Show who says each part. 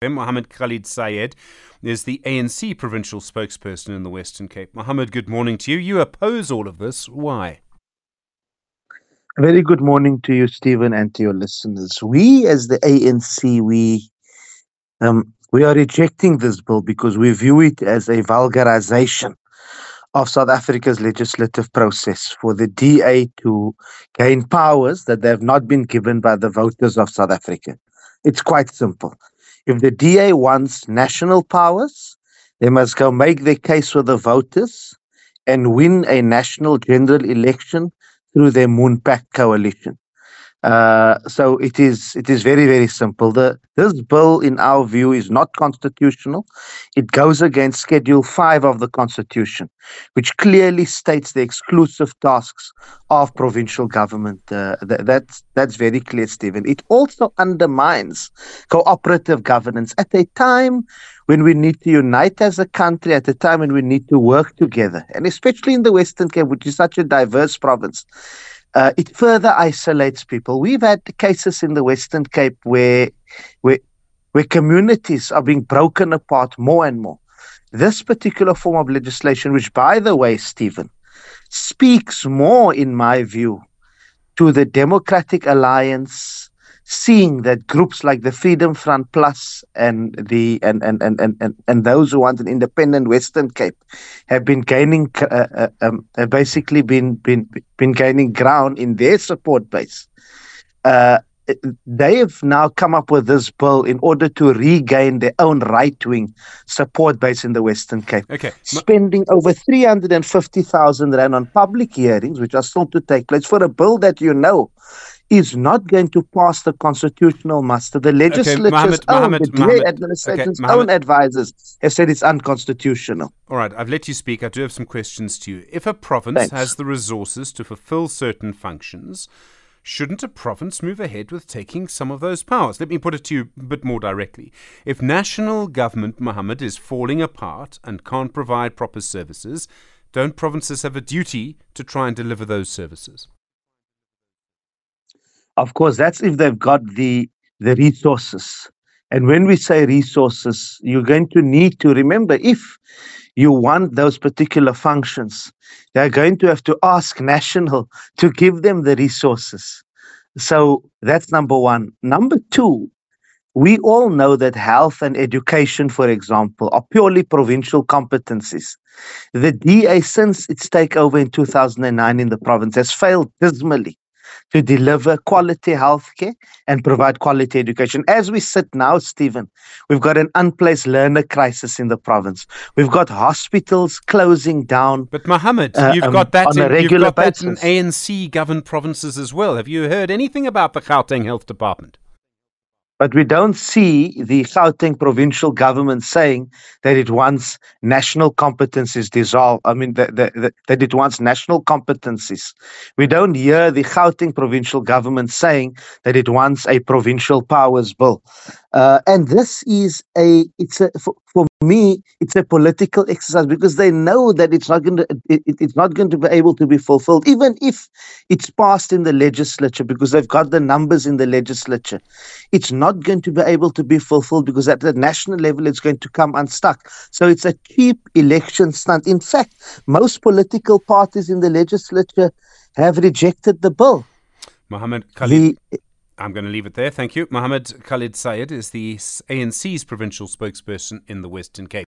Speaker 1: Muhammad Khalid Sayed is the ANC provincial spokesperson in the Western Cape. Muhammad, good morning to you. You oppose all of this. Why?
Speaker 2: Very good morning to you, Stephen, and to your listeners. We, as the ANC, we um, we are rejecting this bill because we view it as a vulgarization of South Africa's legislative process for the DA to gain powers that they have not been given by the voters of South Africa. It's quite simple. If the DA wants national powers, they must go make their case with the voters and win a national general election through their Moonpack coalition. Uh, so it is it is very very simple. The this bill, in our view, is not constitutional. It goes against Schedule Five of the Constitution, which clearly states the exclusive tasks of provincial government. Uh, th- that's that's very clear, Stephen. It also undermines cooperative governance at a time when we need to unite as a country, at a time when we need to work together, and especially in the Western Cape, which is such a diverse province uh, it further isolates people. We've had cases in the Western Cape where, where, where communities are being broken apart more and more. This particular form of legislation, which, by the way, Stephen, speaks more, in my view, to the Democratic Alliance seeing that groups like the Freedom Front Plus and the and and and and, and, those who want an independent Western Cape have been gaining uh, uh, um, have basically been been been gaining ground in their support base. Uh, they have now come up with this bill in order to regain their own right wing support base in the Western Cape.
Speaker 1: Okay.
Speaker 2: Spending over 350,000 Rand on public hearings, which are still to take place, for a bill that you know is not going to pass the constitutional muster. The legislature's okay, Muhammad, own, Muhammad, the Muhammad, administration's okay, own advisors have said it's unconstitutional.
Speaker 1: All right, I've let you speak. I do have some questions to you. If a province Thanks. has the resources to fulfill certain functions, shouldn't a province move ahead with taking some of those powers? Let me put it to you a bit more directly. If national government, Muhammad, is falling apart and can't provide proper services, don't provinces have a duty to try and deliver those services?
Speaker 2: Of course, that's if they've got the the resources. And when we say resources, you're going to need to remember if you want those particular functions, they're going to have to ask national to give them the resources. So that's number one. Number two, we all know that health and education, for example, are purely provincial competencies. The DA, since its takeover in 2009 in the province, has failed dismally to deliver quality healthcare and provide quality education. As we sit now, Stephen, we've got an unplaced learner crisis in the province. We've got hospitals closing down.
Speaker 1: But Muhammad, uh, you've um, got that on in, a regular you've got basis. that in ANC governed provinces as well. Have you heard anything about the Gauteng Health Department?
Speaker 2: But we don't see the Gauteng provincial government saying that it wants national competencies dissolved. I mean, that, that, that it wants national competencies. We don't hear the Gauteng provincial government saying that it wants a provincial powers bill. Uh, and this is a, it's a, for, for me, it's a political exercise because they know that it's not going to it, it's not going to be able to be fulfilled, even if it's passed in the legislature because they've got the numbers in the legislature. It's not going to be able to be fulfilled because at the national level it's going to come unstuck. So it's a cheap election stunt. In fact, most political parties in the legislature have rejected the bill.
Speaker 1: Muhammad Khalid. The, I'm going to leave it there. Thank you. Muhammad Khalid Sayed is the ANC's provincial spokesperson in the Western Cape.